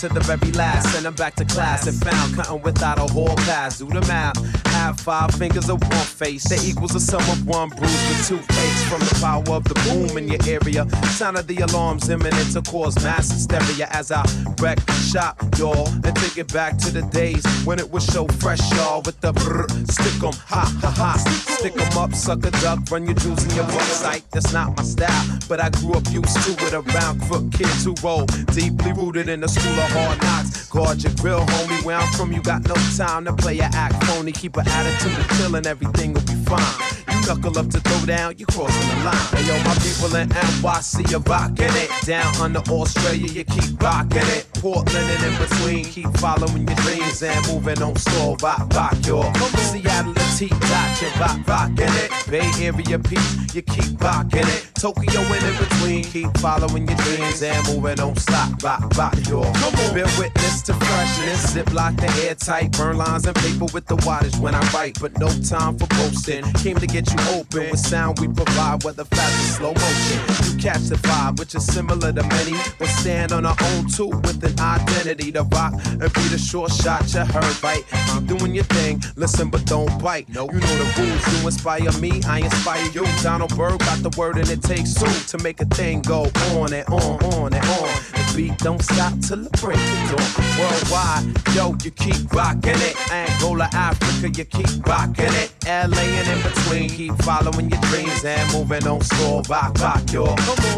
to the very last. Send them back to class and found cutting without a whole pass. Do the math. Have five fingers of one face. That equals the sum of one bruise with two. From the power of the boom in your area. Sound of the alarms imminent to cause mass hysteria as I wreck shop, y'all. And take it back to the days when it was so fresh, y'all. With the brr, stick 'em, ha ha ha. Stick 'em up, suck a duck, run your jewels in your website. That's not my style, but I grew up used to it around crook kids who roll deeply rooted in the school of hard knocks. Guard your grill, homie. Where I'm from, you got no time to play your act phony. Keep an attitude of chill and everything will be fine. Knuckle up to throw down, you crossing the line. Hey yo, my people in NYC are rocking it. Down under Australia, you keep rocking it. Portland and in between, keep following your dreams and moving on store. Rock, rock, yo. Seattle and T-Dot, you rock, rocking it. Bay Area peace, you keep rocking it. Tokyo and in between, keep following your dreams and moving on stop. Rock, rock, yo. Come on. Bear witness to freshness, ziplock the airtight, burn lines and paper with the wattage when I write, but no time for boasting. Came to get you open with sound we provide, whether fast or slow motion. You catch the vibe, which is similar to many, but stand on our own too with an identity to rock and be the short shot you heard right. Keep doing your thing, listen but don't bite. No, You know the rules, you inspire me, I inspire you. Donald Berg got the word and it takes two to make a thing go on and on, on and on. Beat don't stop till the break of dawn. Worldwide, yo, you keep rocking it. Angola, Africa, you keep rocking it. LA and in between, keep following your dreams and moving on. Store rock, rock, yo.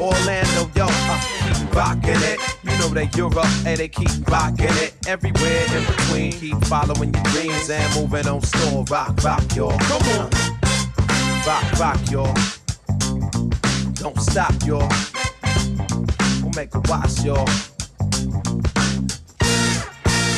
Orlando, yo, uh, keep rocking it. You know that Europe, and they keep rocking it. Everywhere in between, keep following your dreams and moving on. Store rock, rock, yo. Come on, rock, rock, yo. Don't stop, yo. We'll make a watch, yo.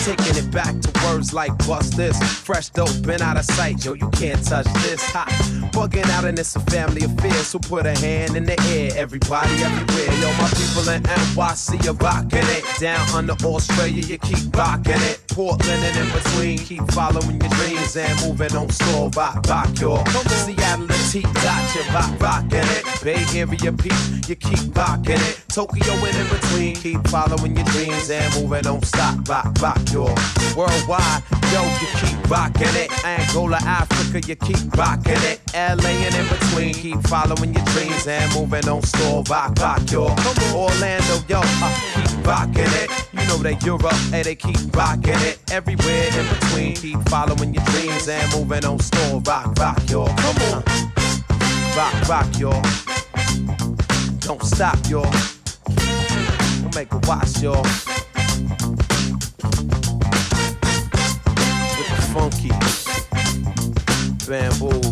Taking it back to words like bust this. Fresh dope, been out of sight, yo. You can't touch this. Hot. Bugging out and it's a family affair. So put a hand in the air. Everybody everywhere. Yo, my people in NYC are rocking it. Down under Australia, you keep rocking it. Portland and in between, keep following your dreams and moving on store. Rock, rock, yo. Seattle and T-Dot, you rock, rocking it. Bay Area peace, you keep rocking it. Tokyo and in between, keep following your dreams and moving on stop. Rock, rock, yo. Worldwide, yo, you keep rocking it. Angola, Africa, you keep rocking it. LA and in between, keep following your dreams and moving on store. Rock, rock, yo. Orlando, yo, uh, keep rocking it. You know that Europe, hey, they keep rocking it. Everywhere in between, keep following your dreams and moving on store. Rock, rock, yo. Come on. Rock, rock, yo. Don't stop, yo. We'll make a watch, yo. Funky bamboos.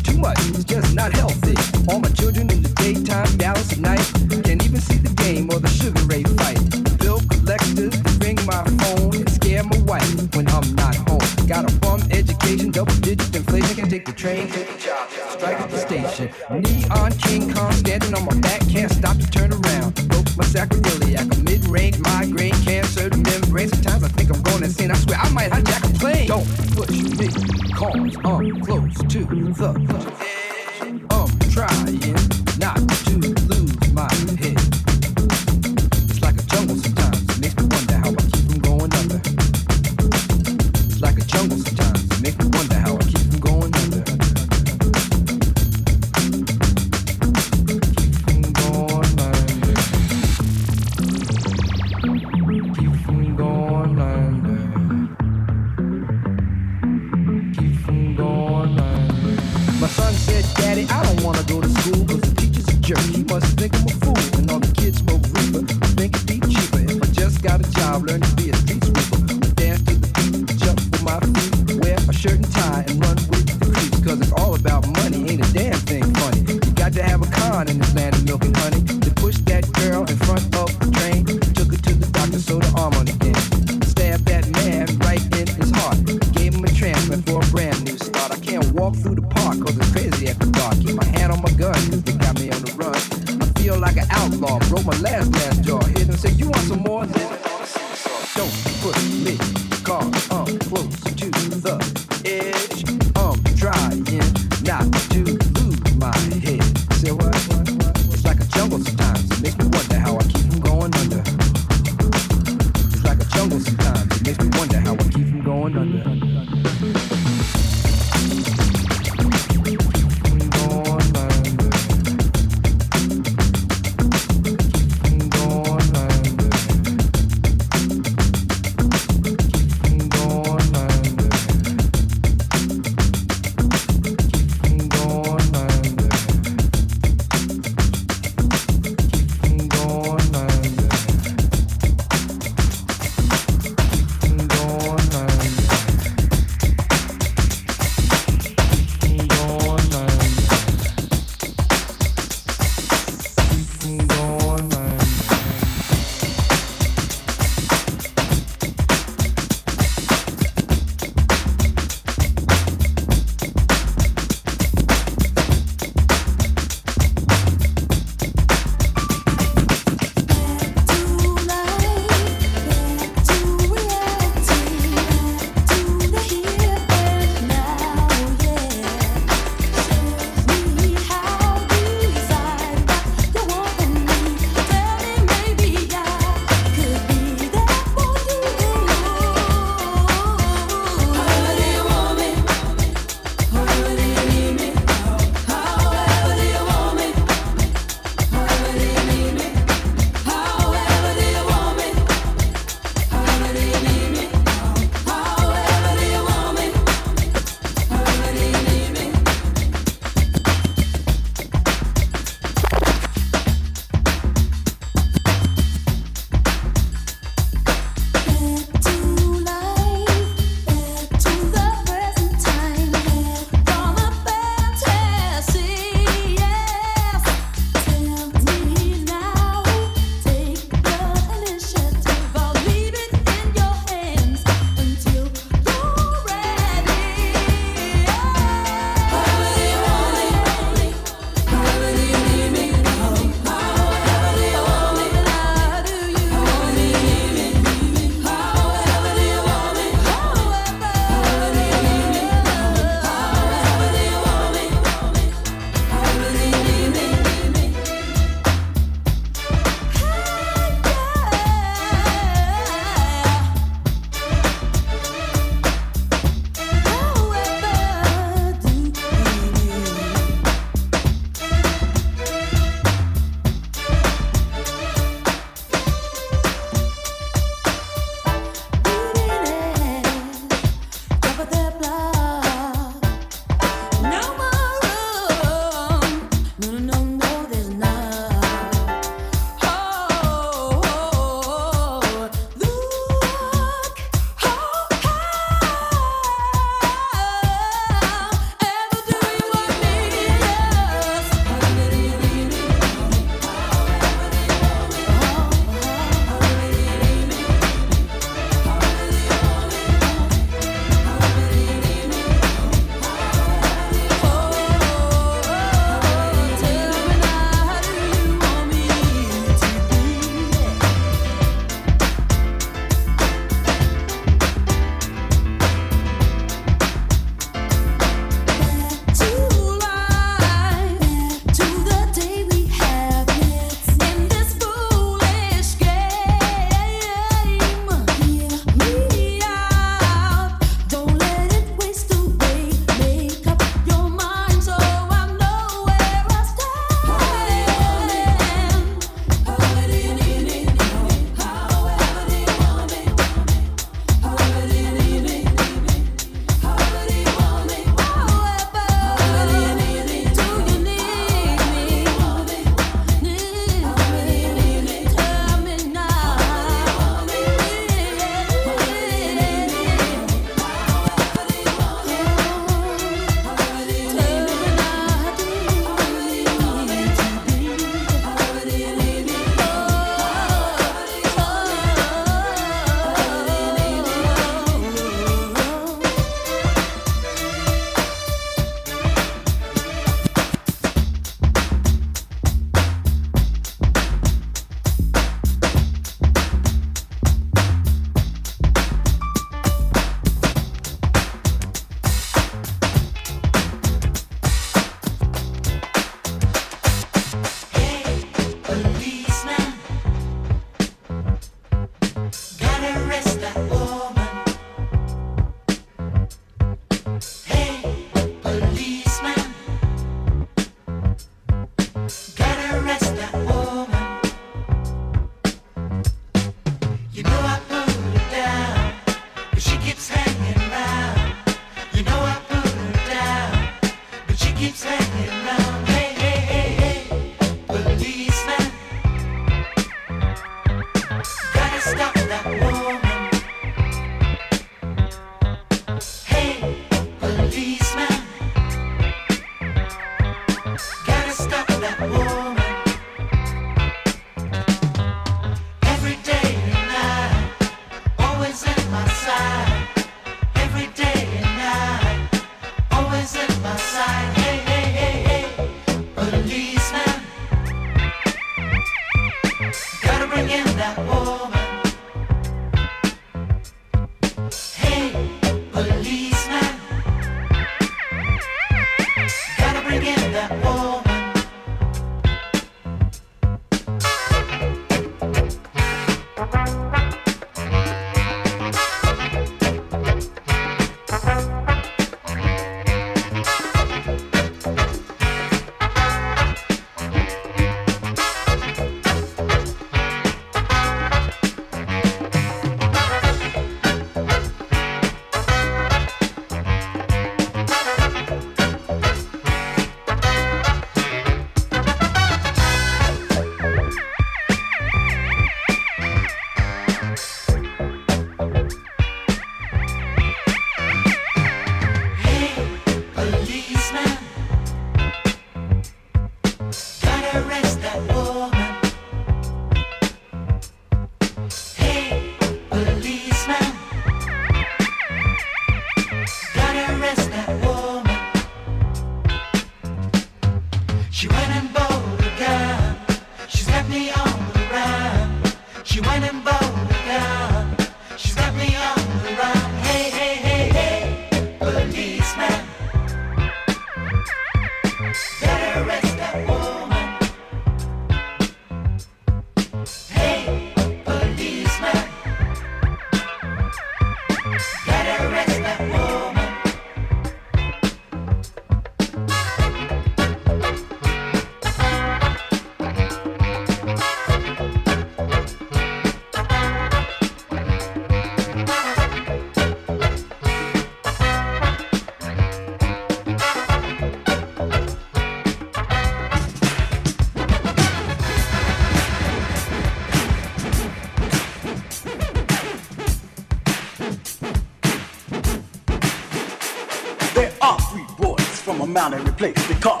Mount Airy place they call.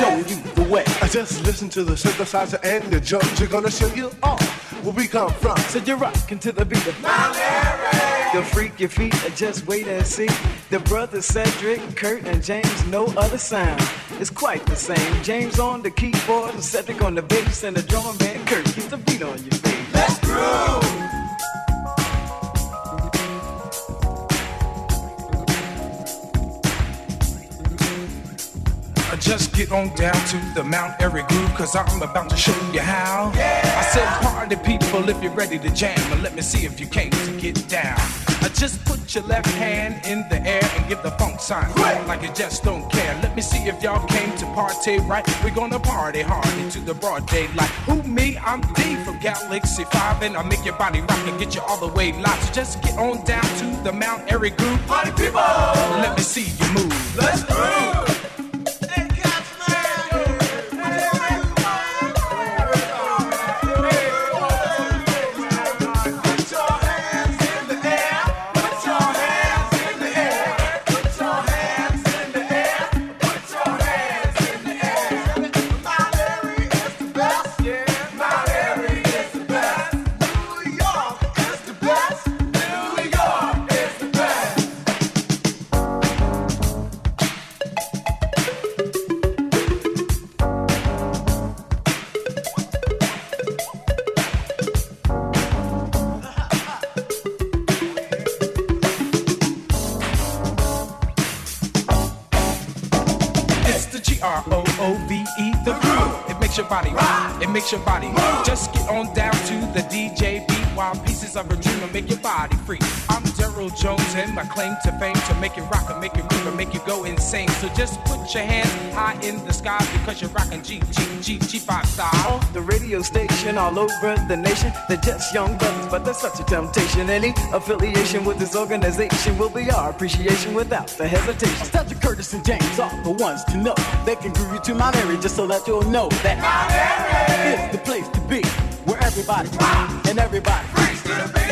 Showing you the way. I just listen to the synthesizer and the drums. We're gonna show you all where we come from. So you're rocking to the beat of Mount. The freak your feet, just wait and see. The brothers Cedric, Kurt, and James, no other sound. It's quite the same. James on the keyboard, Cedric on the bass, and the drum man Kurt keeps the beat on your face. Let's groove. Get on down to the Mount Airy groove, cause I'm about to show you how. Yeah. I said, party people, if you're ready to jam, and let me see if you came to get down. I just put your left hand in the air and give the funk sign like you just don't care. Let me see if y'all came to party right. We're gonna party hard into the broad daylight. Who me? I'm D from Galaxy 5, and I'll make your body rock and get you all the way live. So just get on down to the Mount Airy groove. Party people. Let me see you move. Let's groove. DJ pieces of a dream will make your body free. I'm Daryl Jones and my claim to fame to make it rock and make it move and make you go insane. So just put your hands high in the sky because you're rocking G G G G5 style. The radio station all over the nation. They're just young brothers, but they're such a temptation. Any affiliation with this organization will be our appreciation without the hesitation. Cedric Curtis and James are the ones to know. They can groove you to my Airy just so that you'll know that Mount Airy is the place to be. Where everybody and everybody Freaks to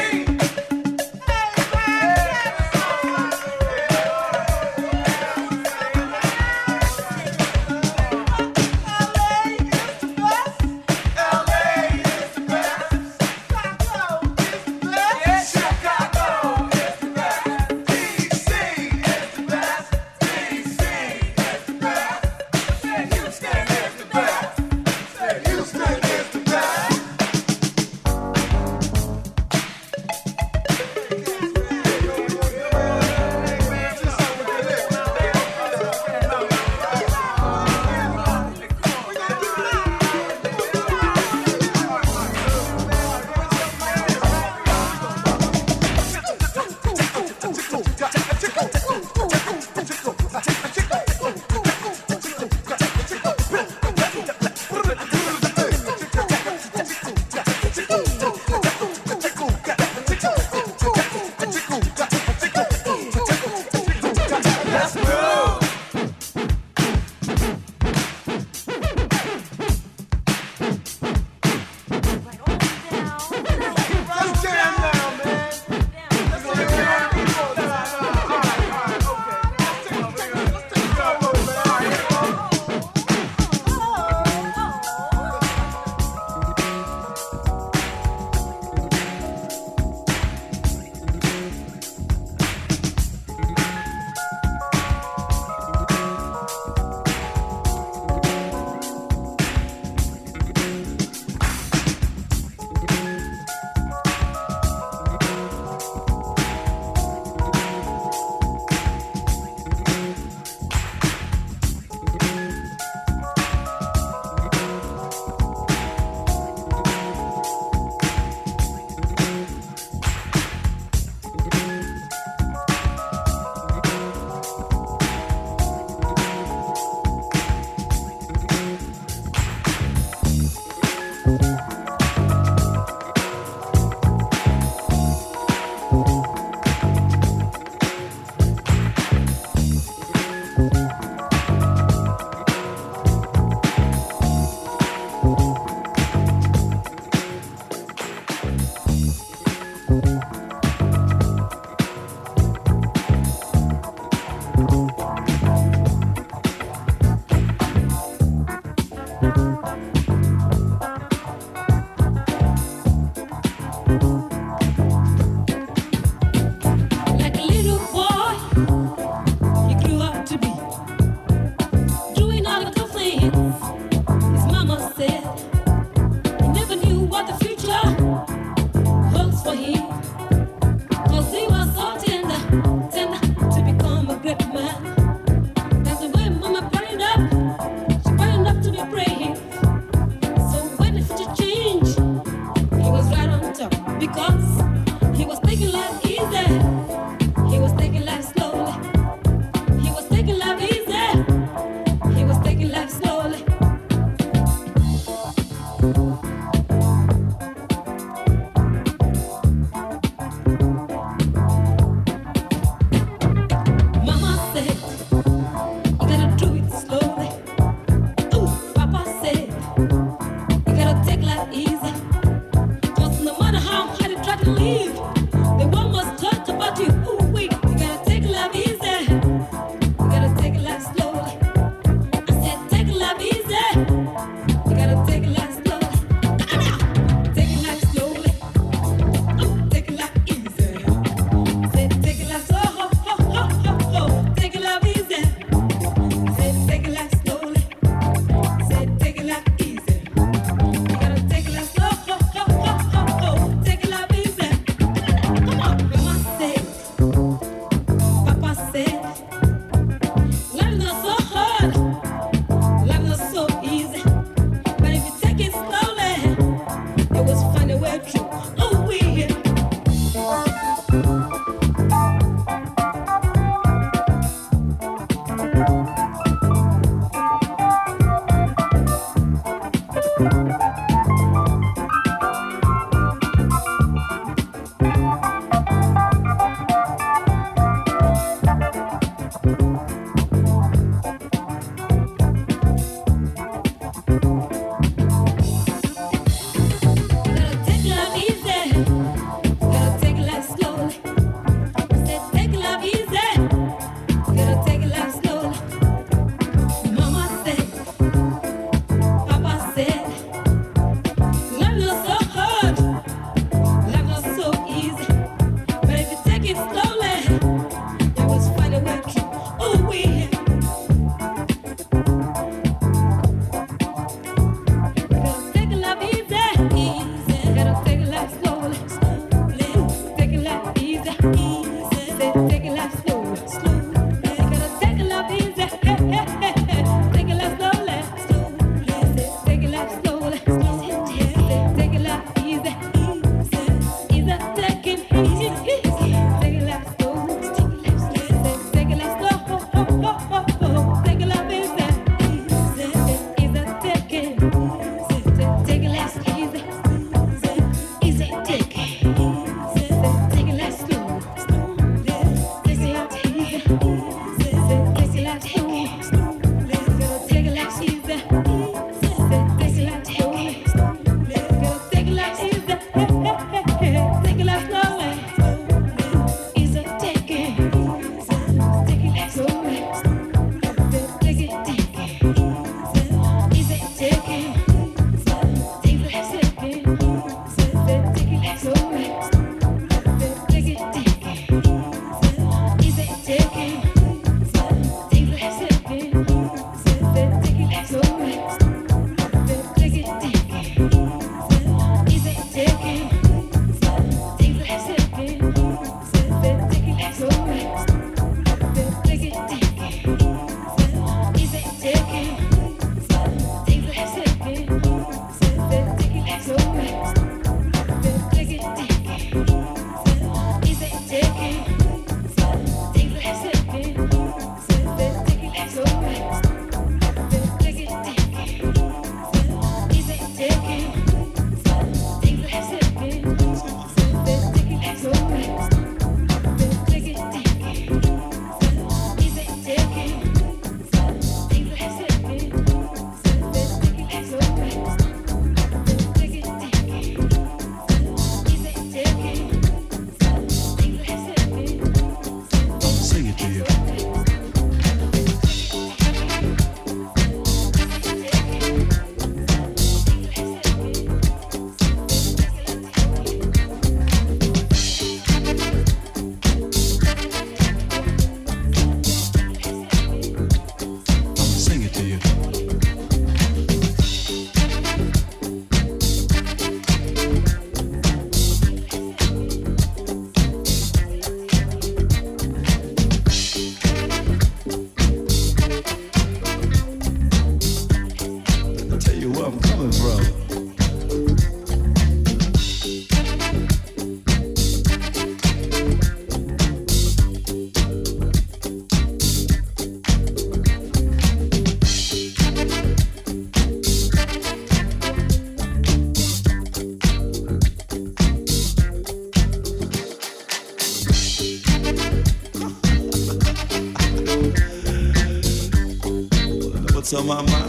mama.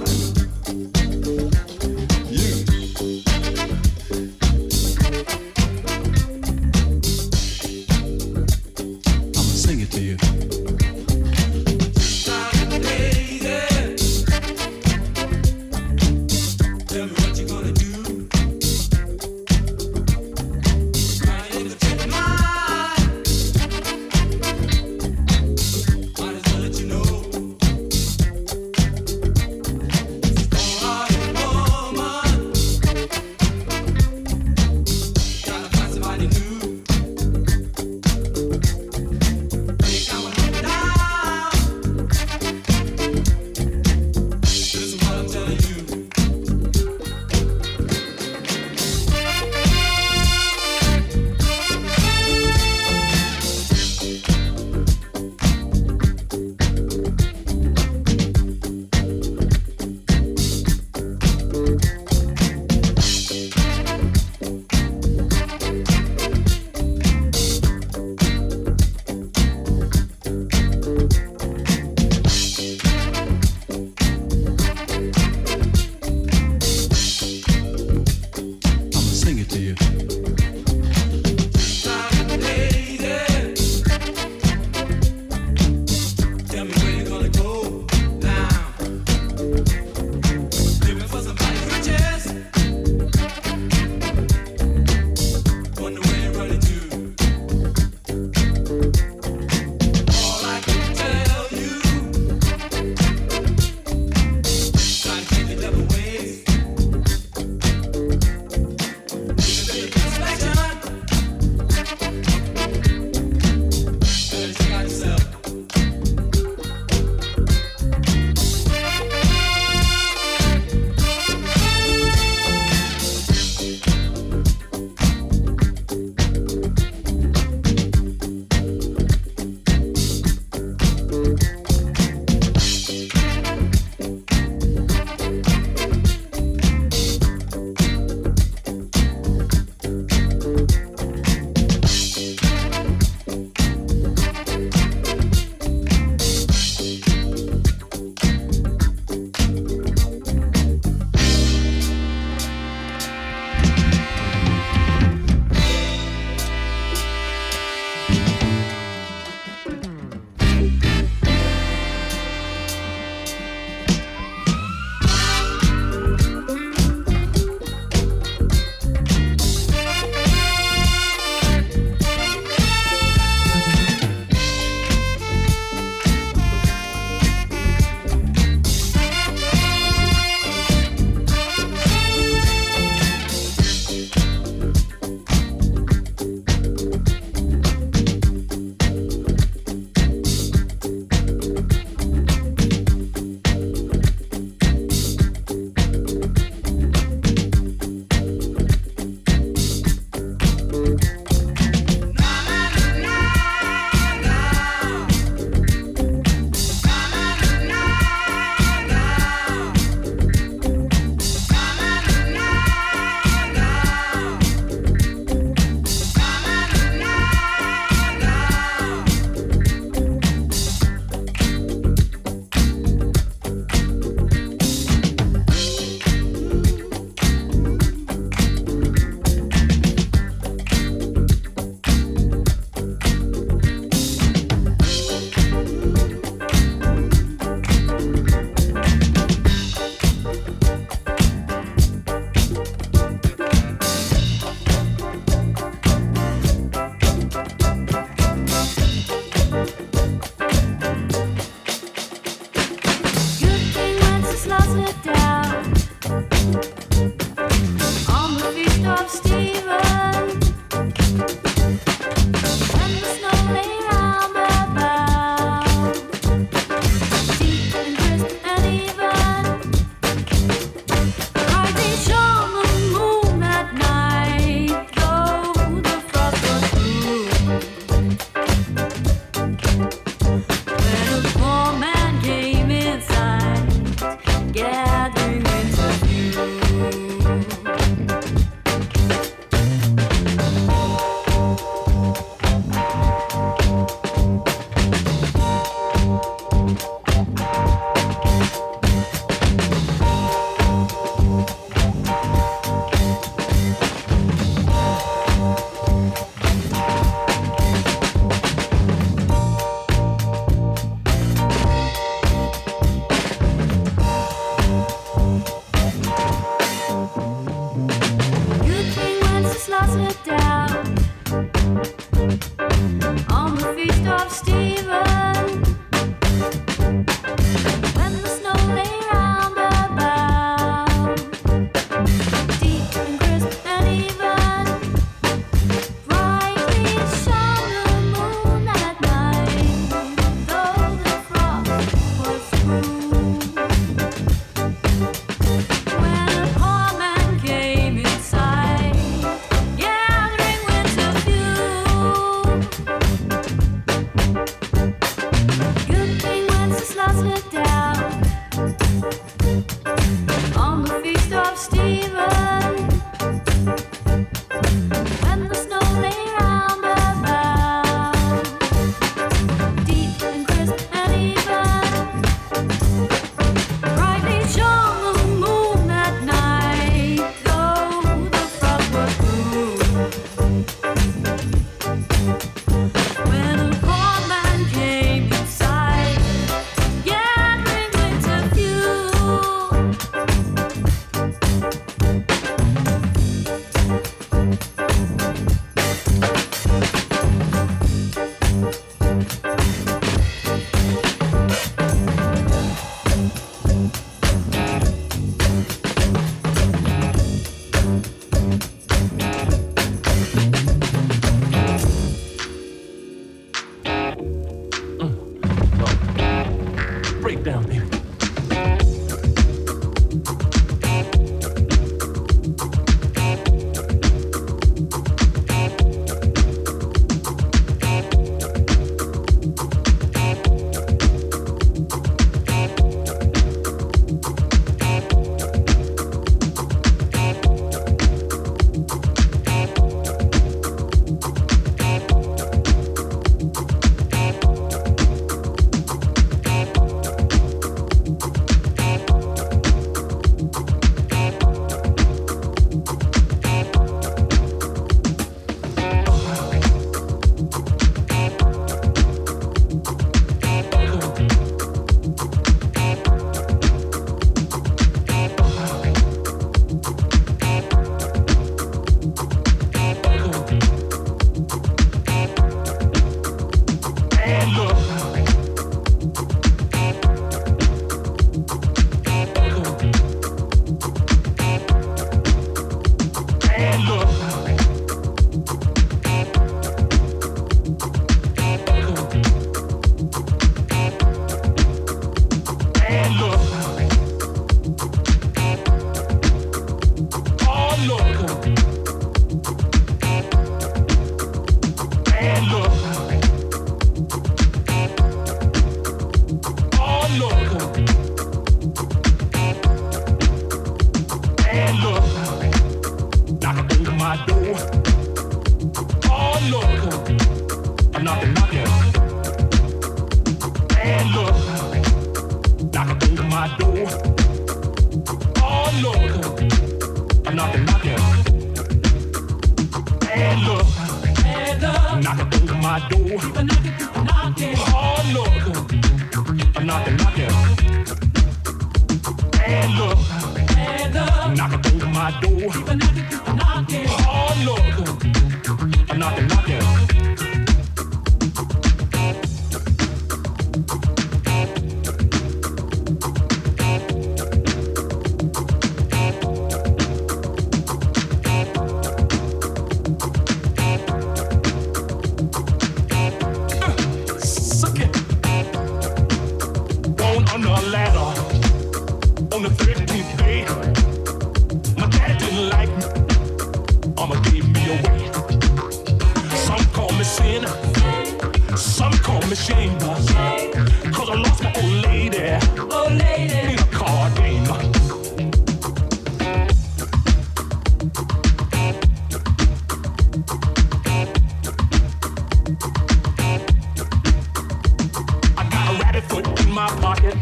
pocket.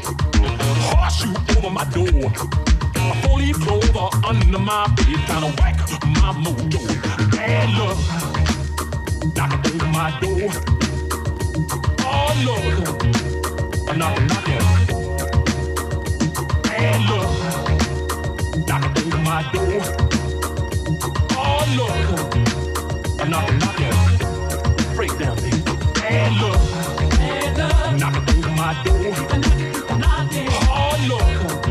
Horseshoe over my door. A four-leaf clover under my bed, trying to whack my mojo. Bad luck, knocking over my door. Oh look, knocking, knocking. Bad luck, knocking over my door. Oh look, knocking, knocking. Break down, baby. Bad luck, knocking over my door right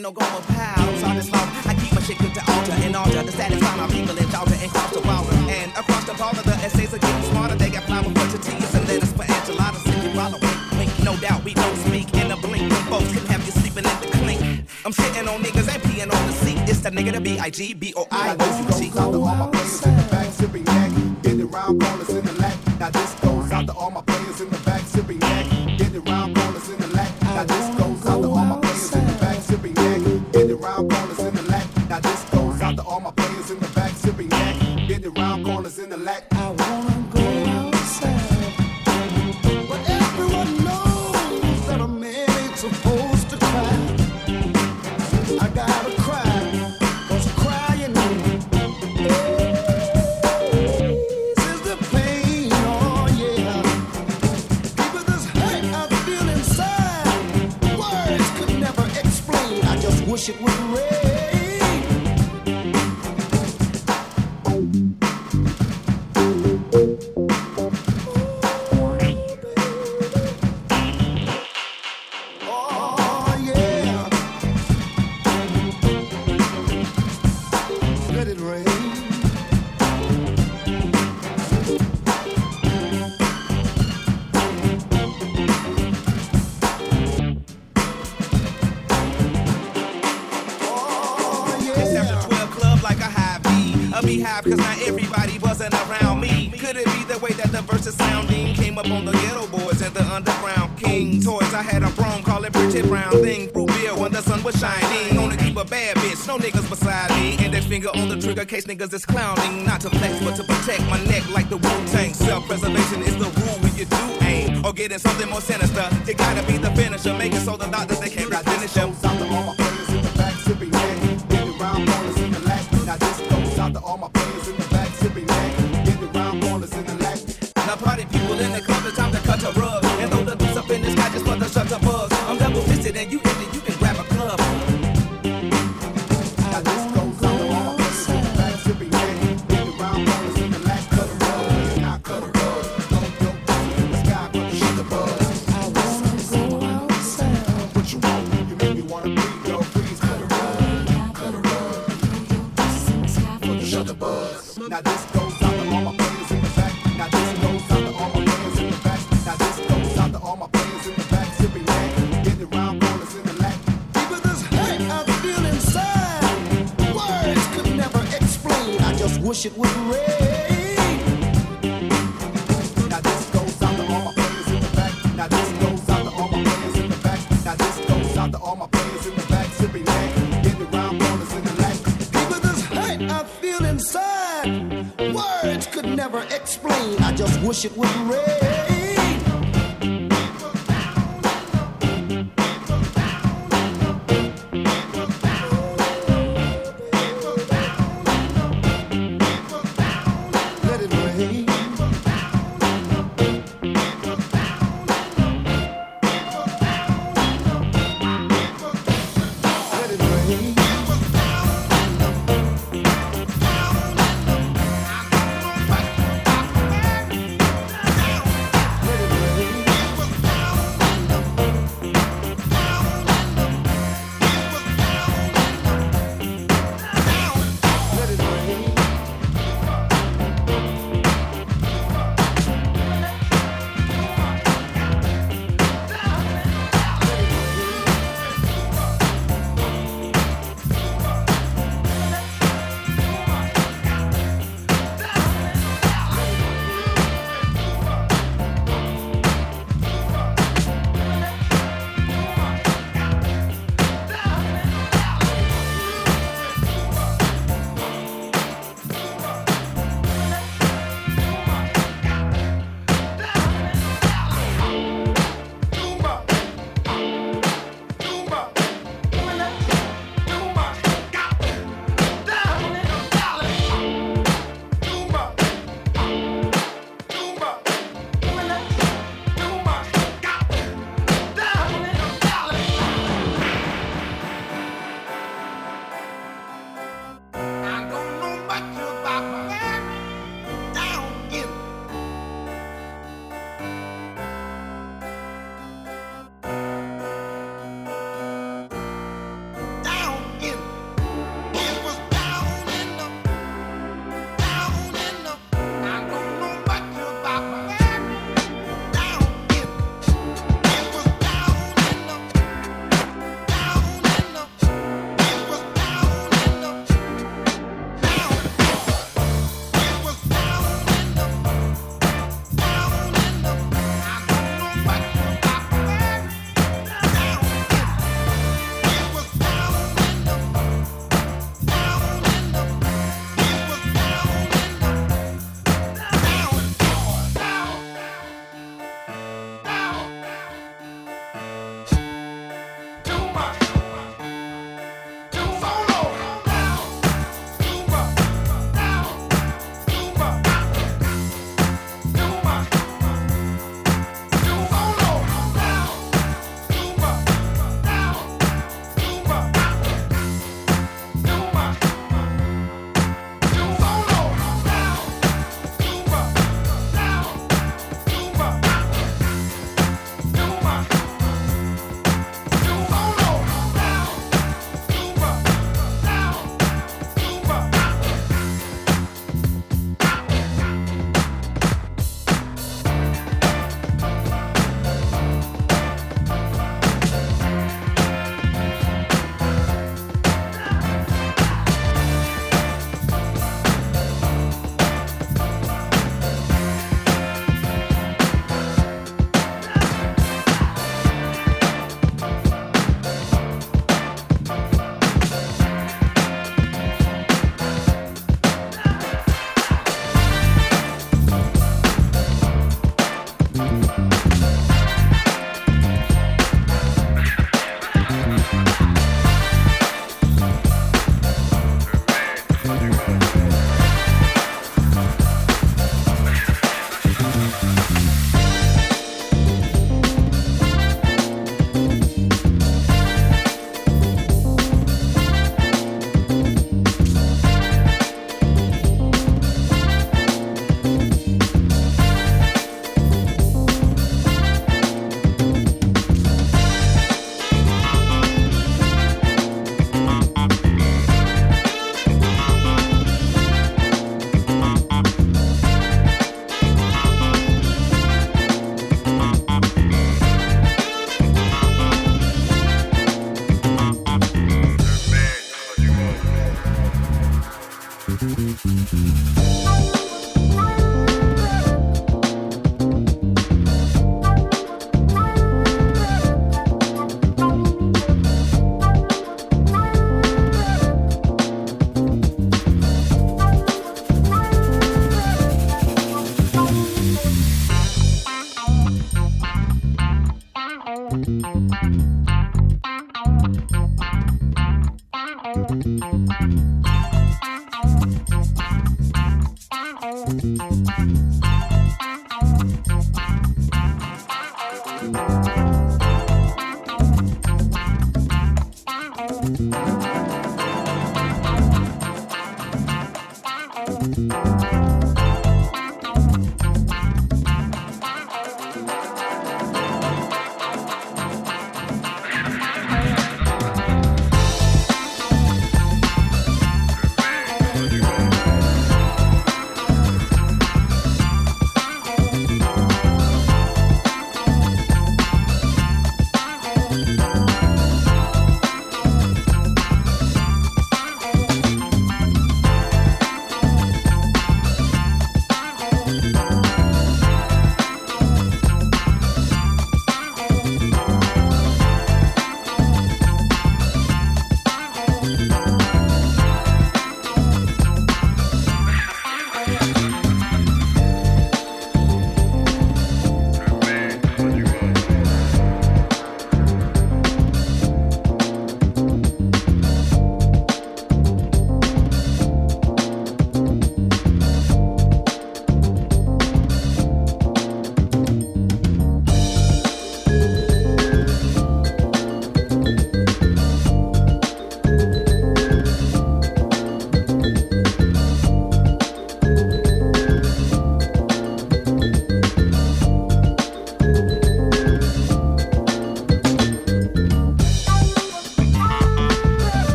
ain't no going no niggas beside me. And that finger on the trigger case niggas is clowning. Not to flex, but to protect my neck like the Wu Tang. Self preservation wish it was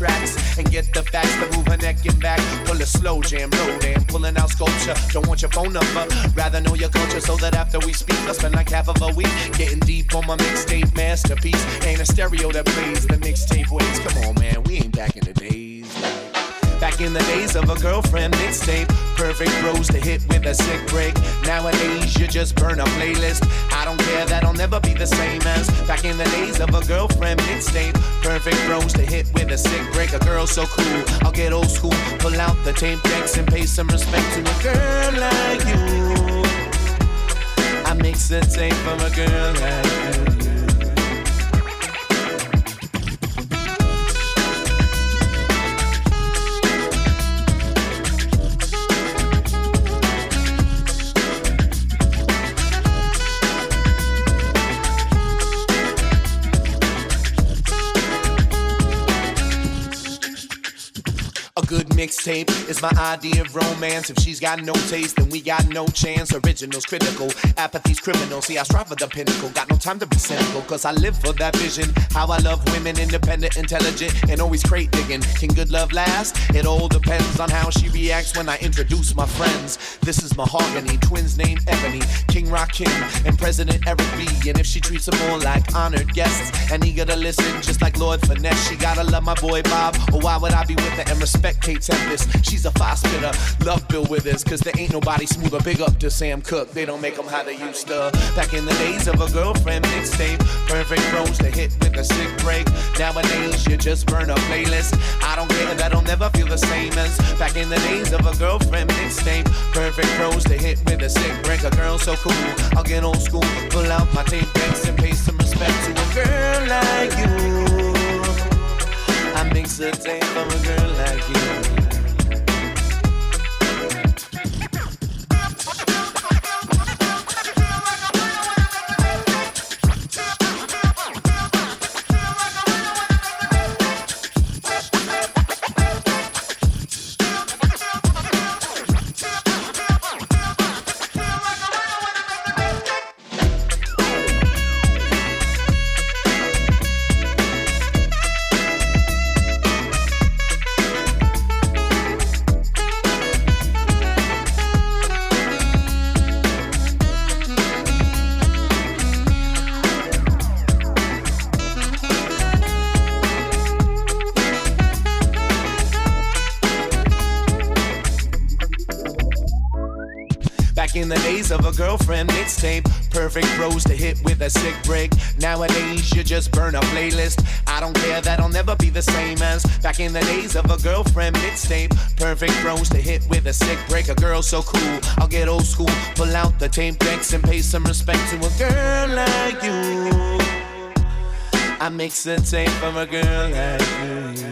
tracks and get the facts to move her neck and back. Pull a slow jam, no damn, pulling out sculpture. Don't want your phone number, rather know your culture so that after we speak, I spend like half of a week getting deep on my mixtape masterpiece. Ain't a stereo that plays the mixtape ways. Come on, man, we ain't back in the days. In the days of a girlfriend mixtape, perfect bros to hit with a sick break. Nowadays, you just burn a playlist. I don't care, that'll never be the same as back in the days of a girlfriend mixtape. Perfect bros to hit with a sick break. A girl so cool, I'll get old school. Pull out the tape decks and pay some respect to a girl like you. I mix a tape for a girl like you. Mixtape is my idea of romance. If she's got no taste, then we got no chance. Originals critical, apathy's criminal. See, I strive for the pinnacle. Got no time to be cynical, cause I live for that vision. How I love women, independent, intelligent, and always crate digging. Can good love last? It all depends on how she reacts when I introduce my friends. This is Mahogany, twins named Ebony, King Rakim, and President Eric B. And if she treats them all like honored guests and eager to listen, just like Lord Finesse, she gotta love my boy Bob, or why would I be with her and respect? Spectate tempest. She's a fire spitter, love Bill Withers, cause there ain't nobody smoother. Big up to Sam Cooke, they don't make them how they used to. Back in the days of a girlfriend mixtape, perfect pros to hit with a sick break. Nowadays, you just burn a playlist. I don't care, that'll never feel the same as back in the days of a girlfriend mixtape. Perfect pros to hit with a sick break. A girl so cool, I'll get old school, pull out my tape decks and pay some respect to a girl like you. Tape for a girl like you. A girlfriend mixtape, perfect pros to hit with a sick break. Nowadays, you just burn a playlist. I don't care, that'll never be the same as back in the days of a girlfriend mixtape. Perfect pros to hit with a sick break. A girl so cool, I'll get old school, pull out the tape decks and pay some respect to a girl like you. I mix a tape for a girl like you.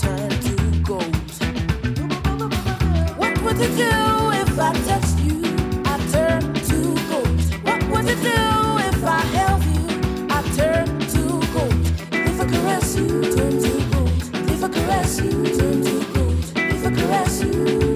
turn to gold? What would do if I you? I turn to gold. What would do if I held you? I turn to gold. If I caress you, turn to gold. If I caress you, turn to gold. If I caress you.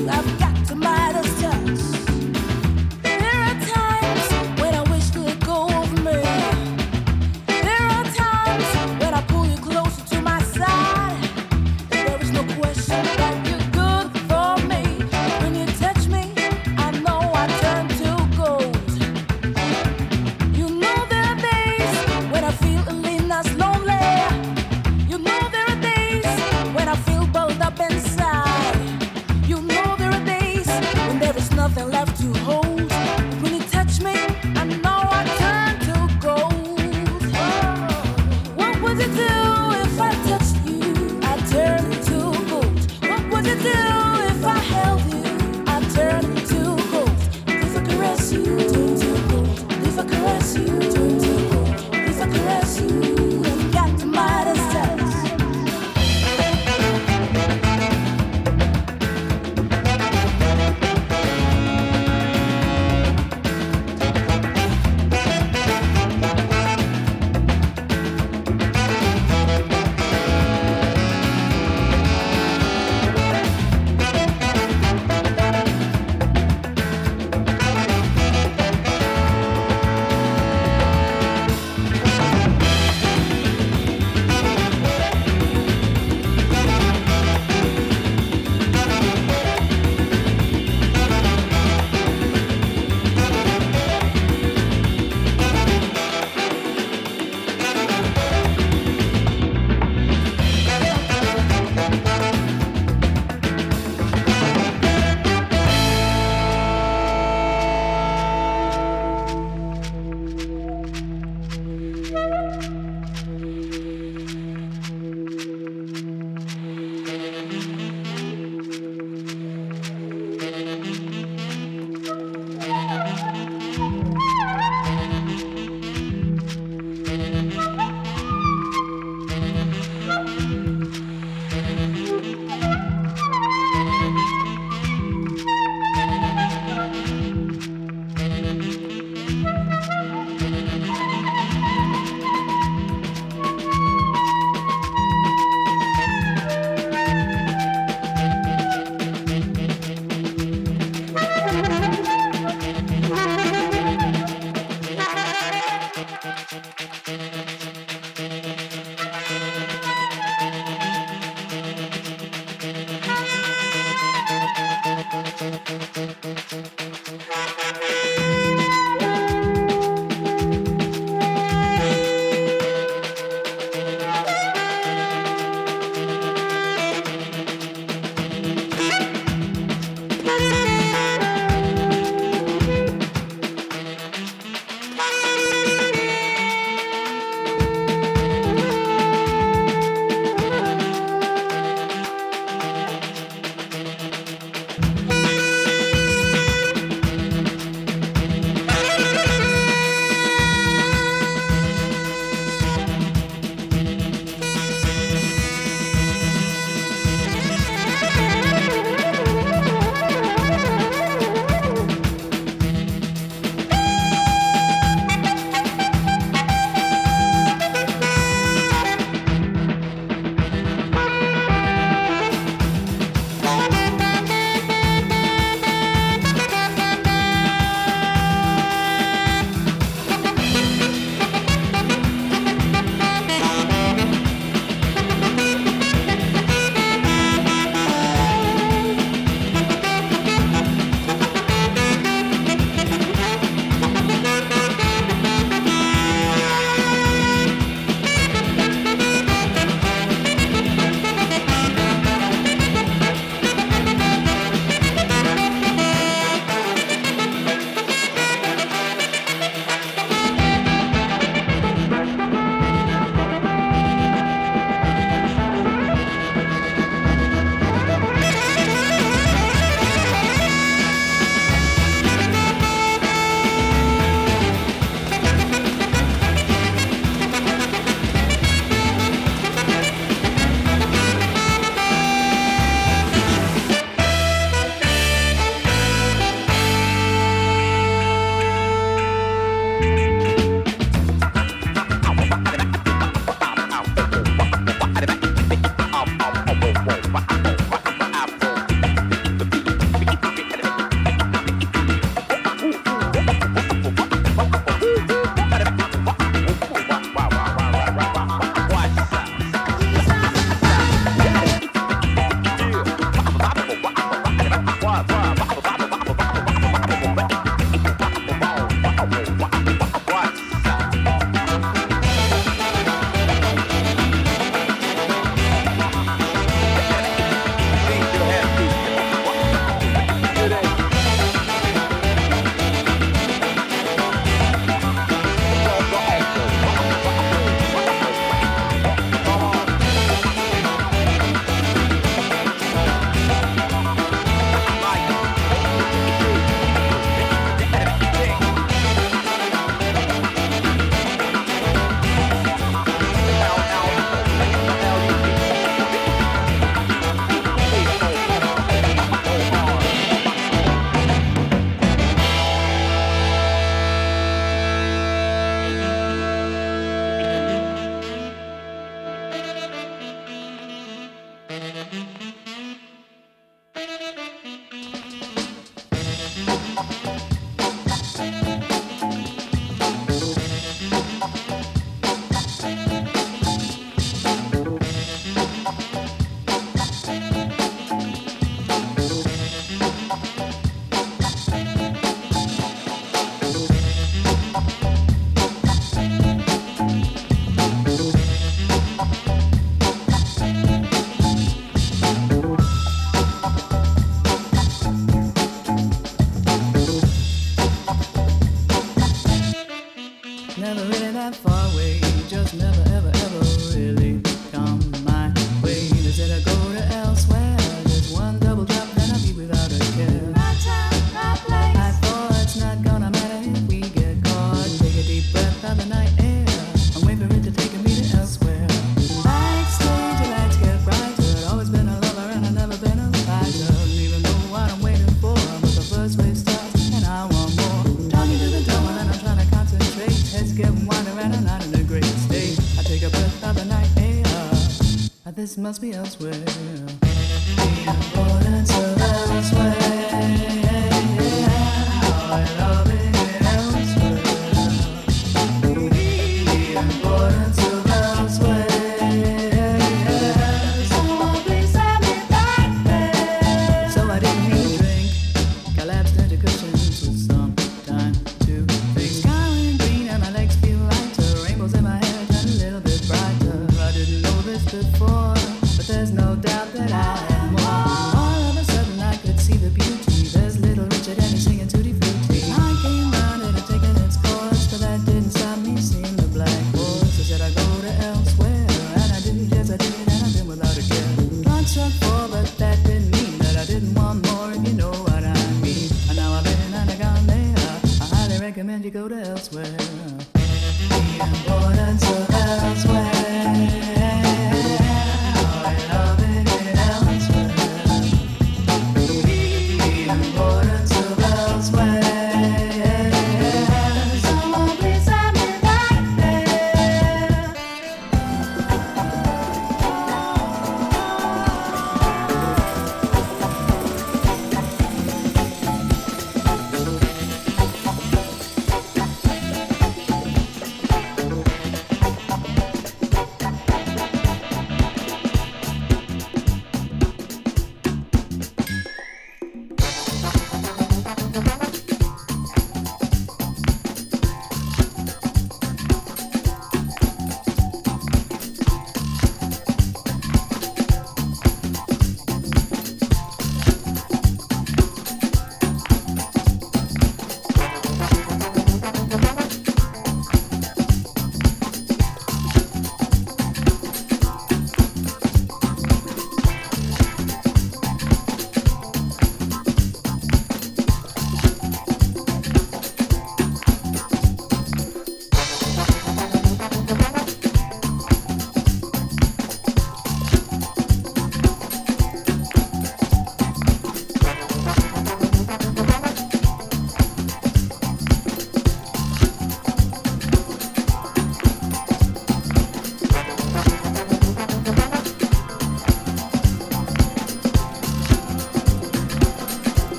Must be elsewhere.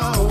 I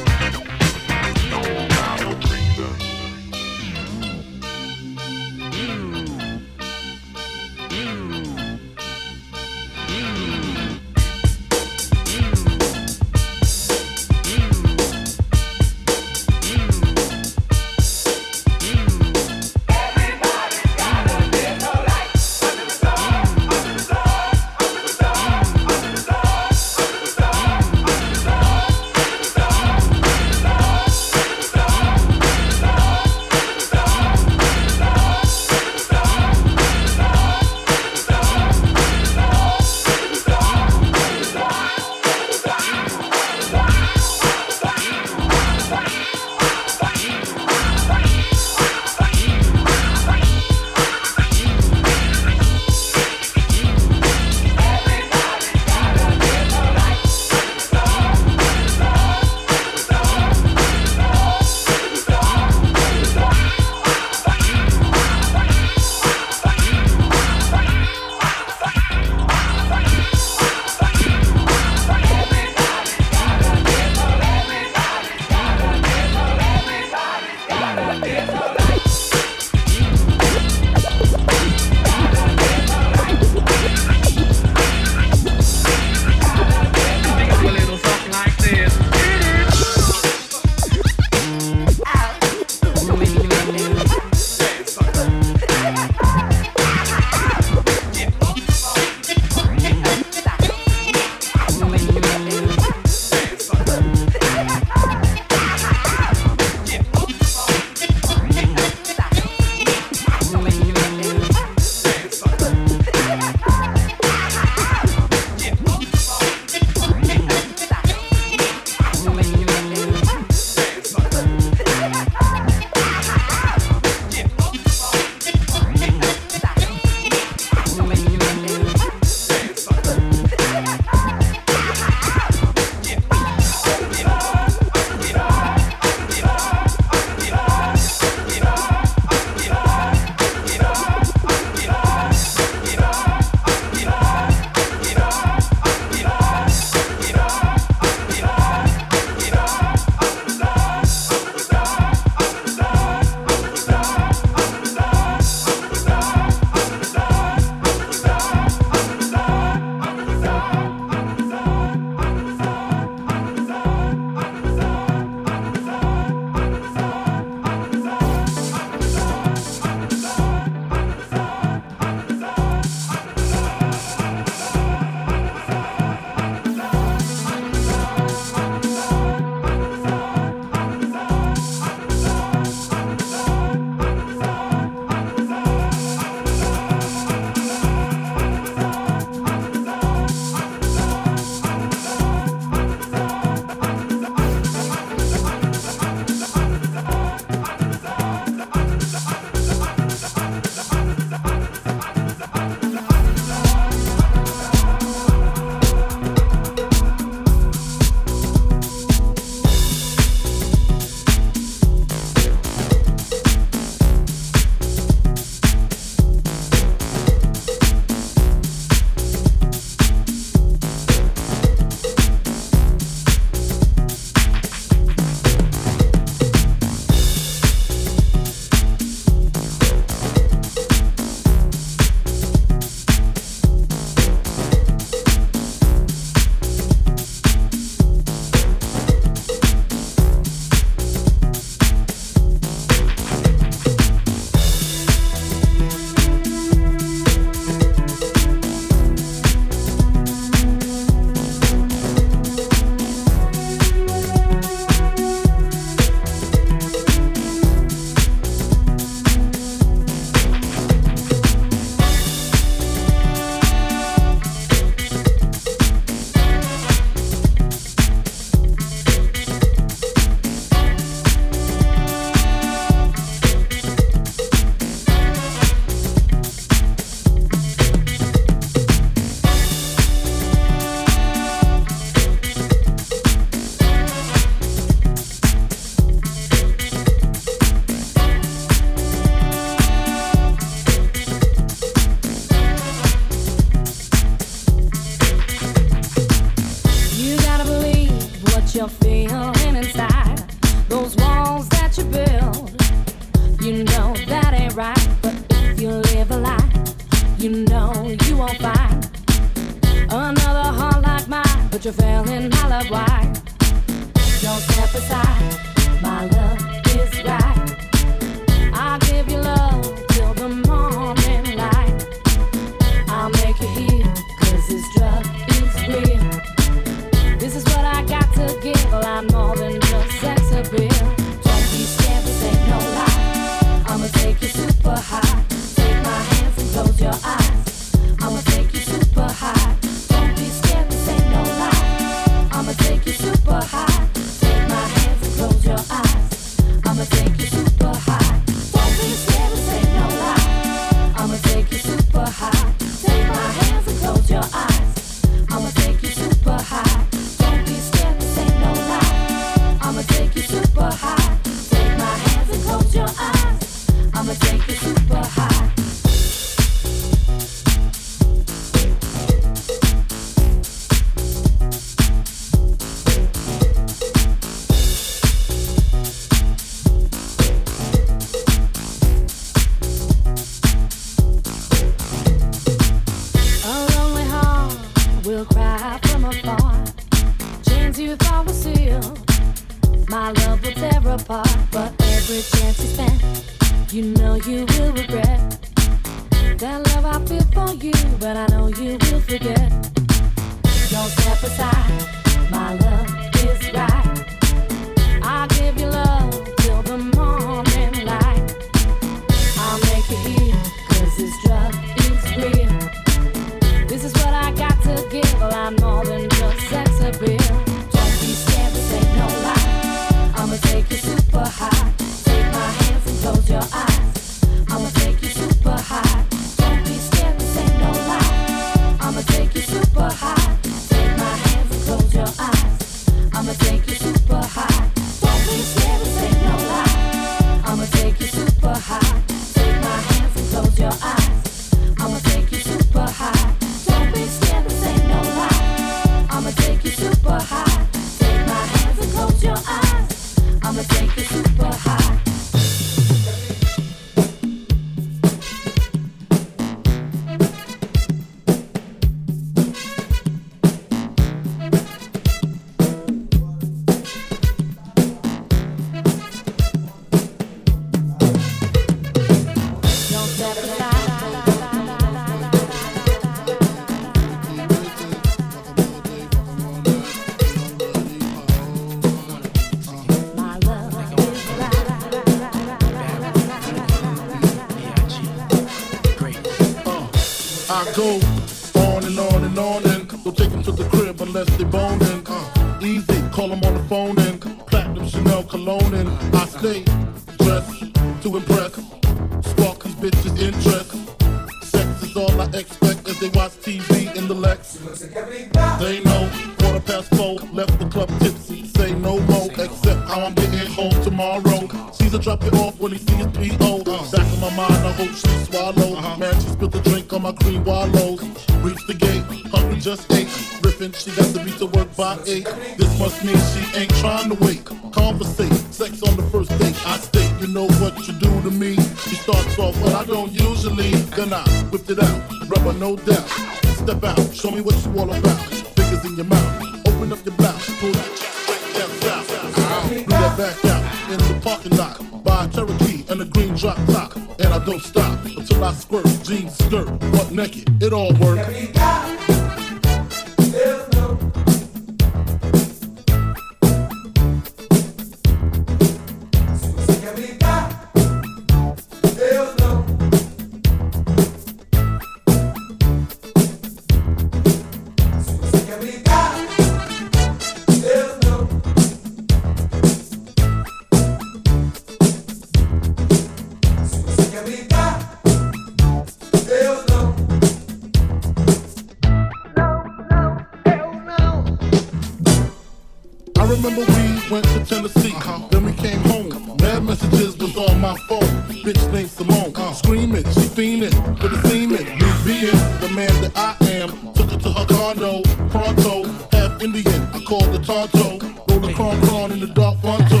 remember we went to Tennessee, uh-huh. then we came home. Mad messages was on my phone. Bitch thinks Simone, uh-huh. screaming, she fiending for the semen. Me being the man that I am, took her to her condo, pronto, half Indian. I called the Tonto, rolled the cron con in the dark Ponto.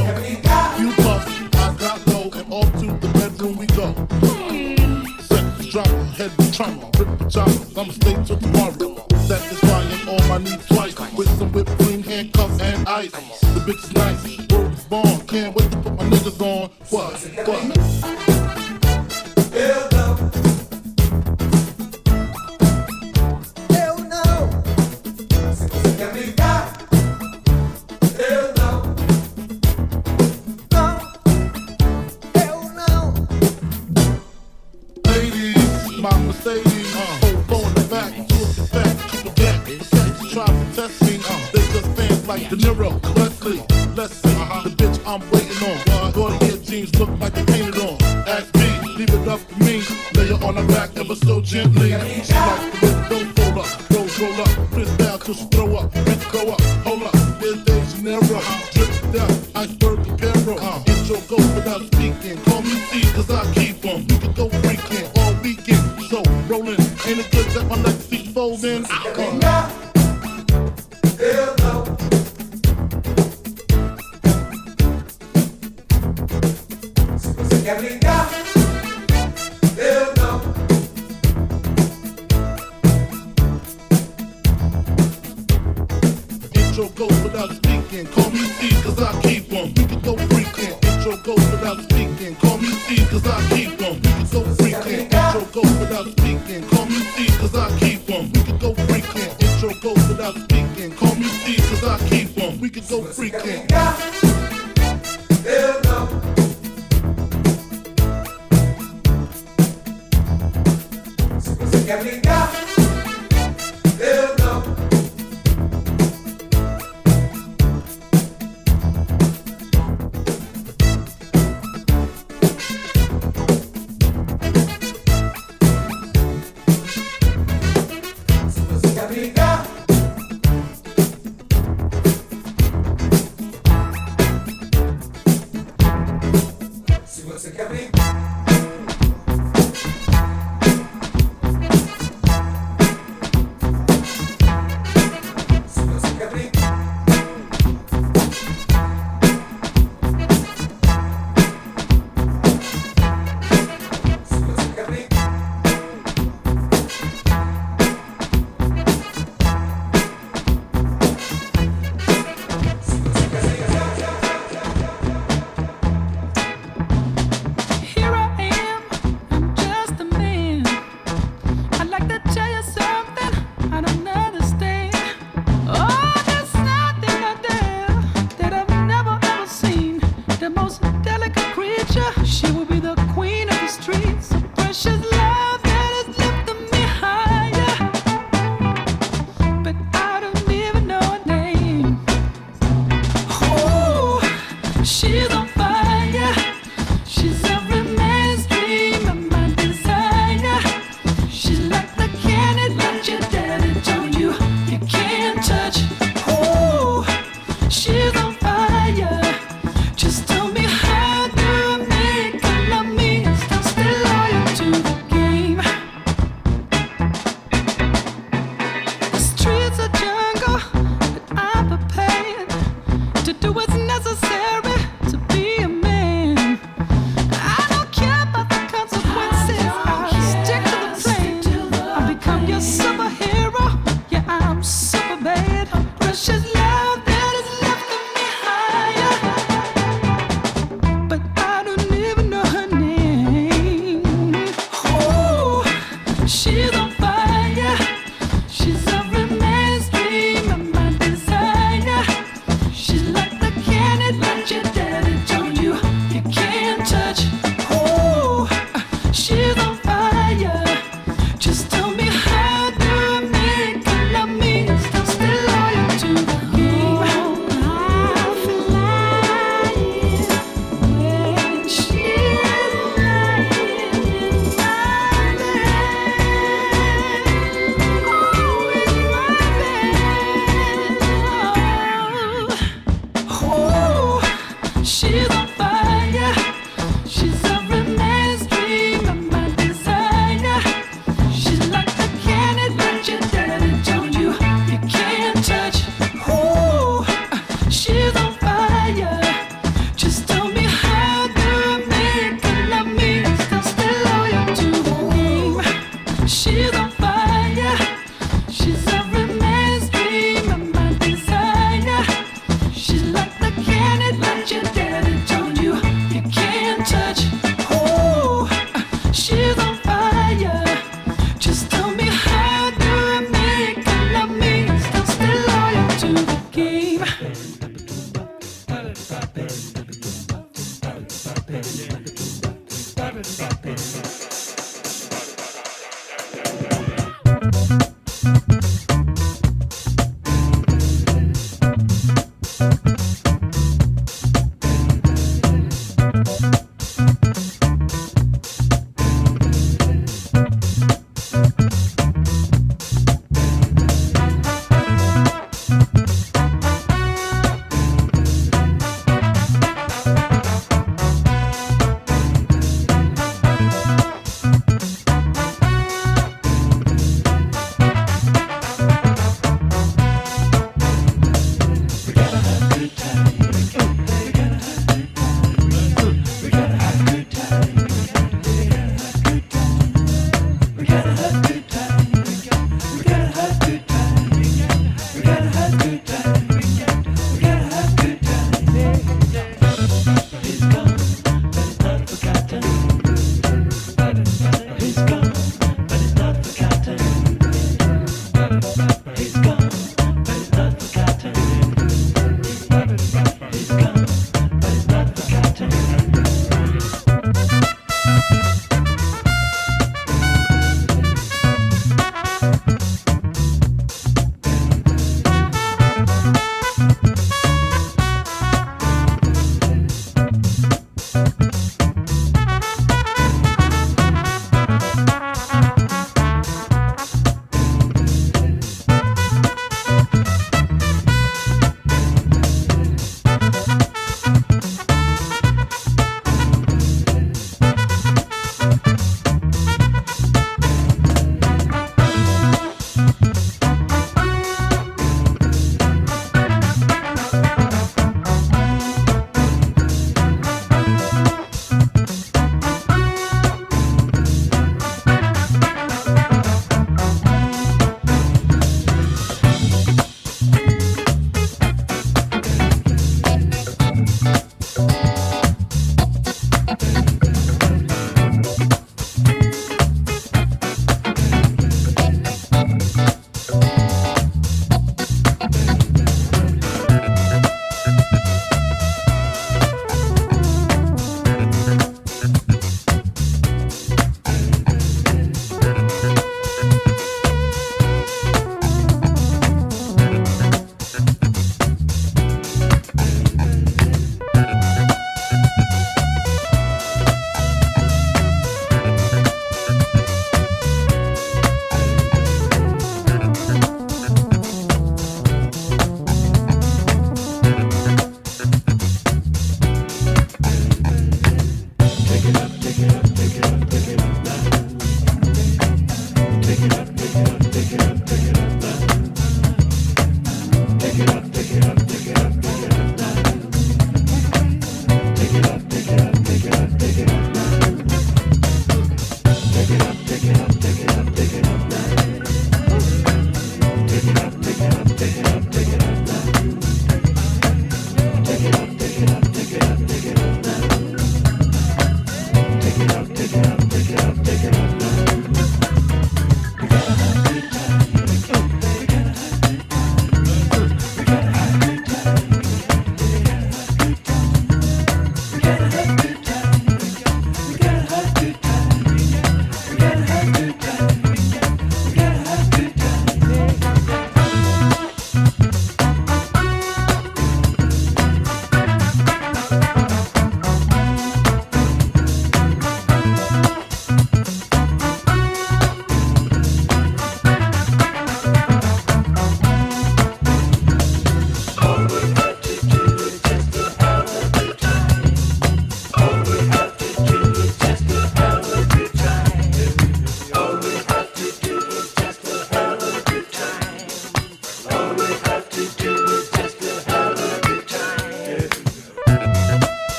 Few puffs, I got low, and off to the bedroom we go. the drama, head trauma, rip chopper. I'ma stay till tomorrow, satisfying all my needs bitches nice. Word is born, can't wait to put my niggas on. Fuck What?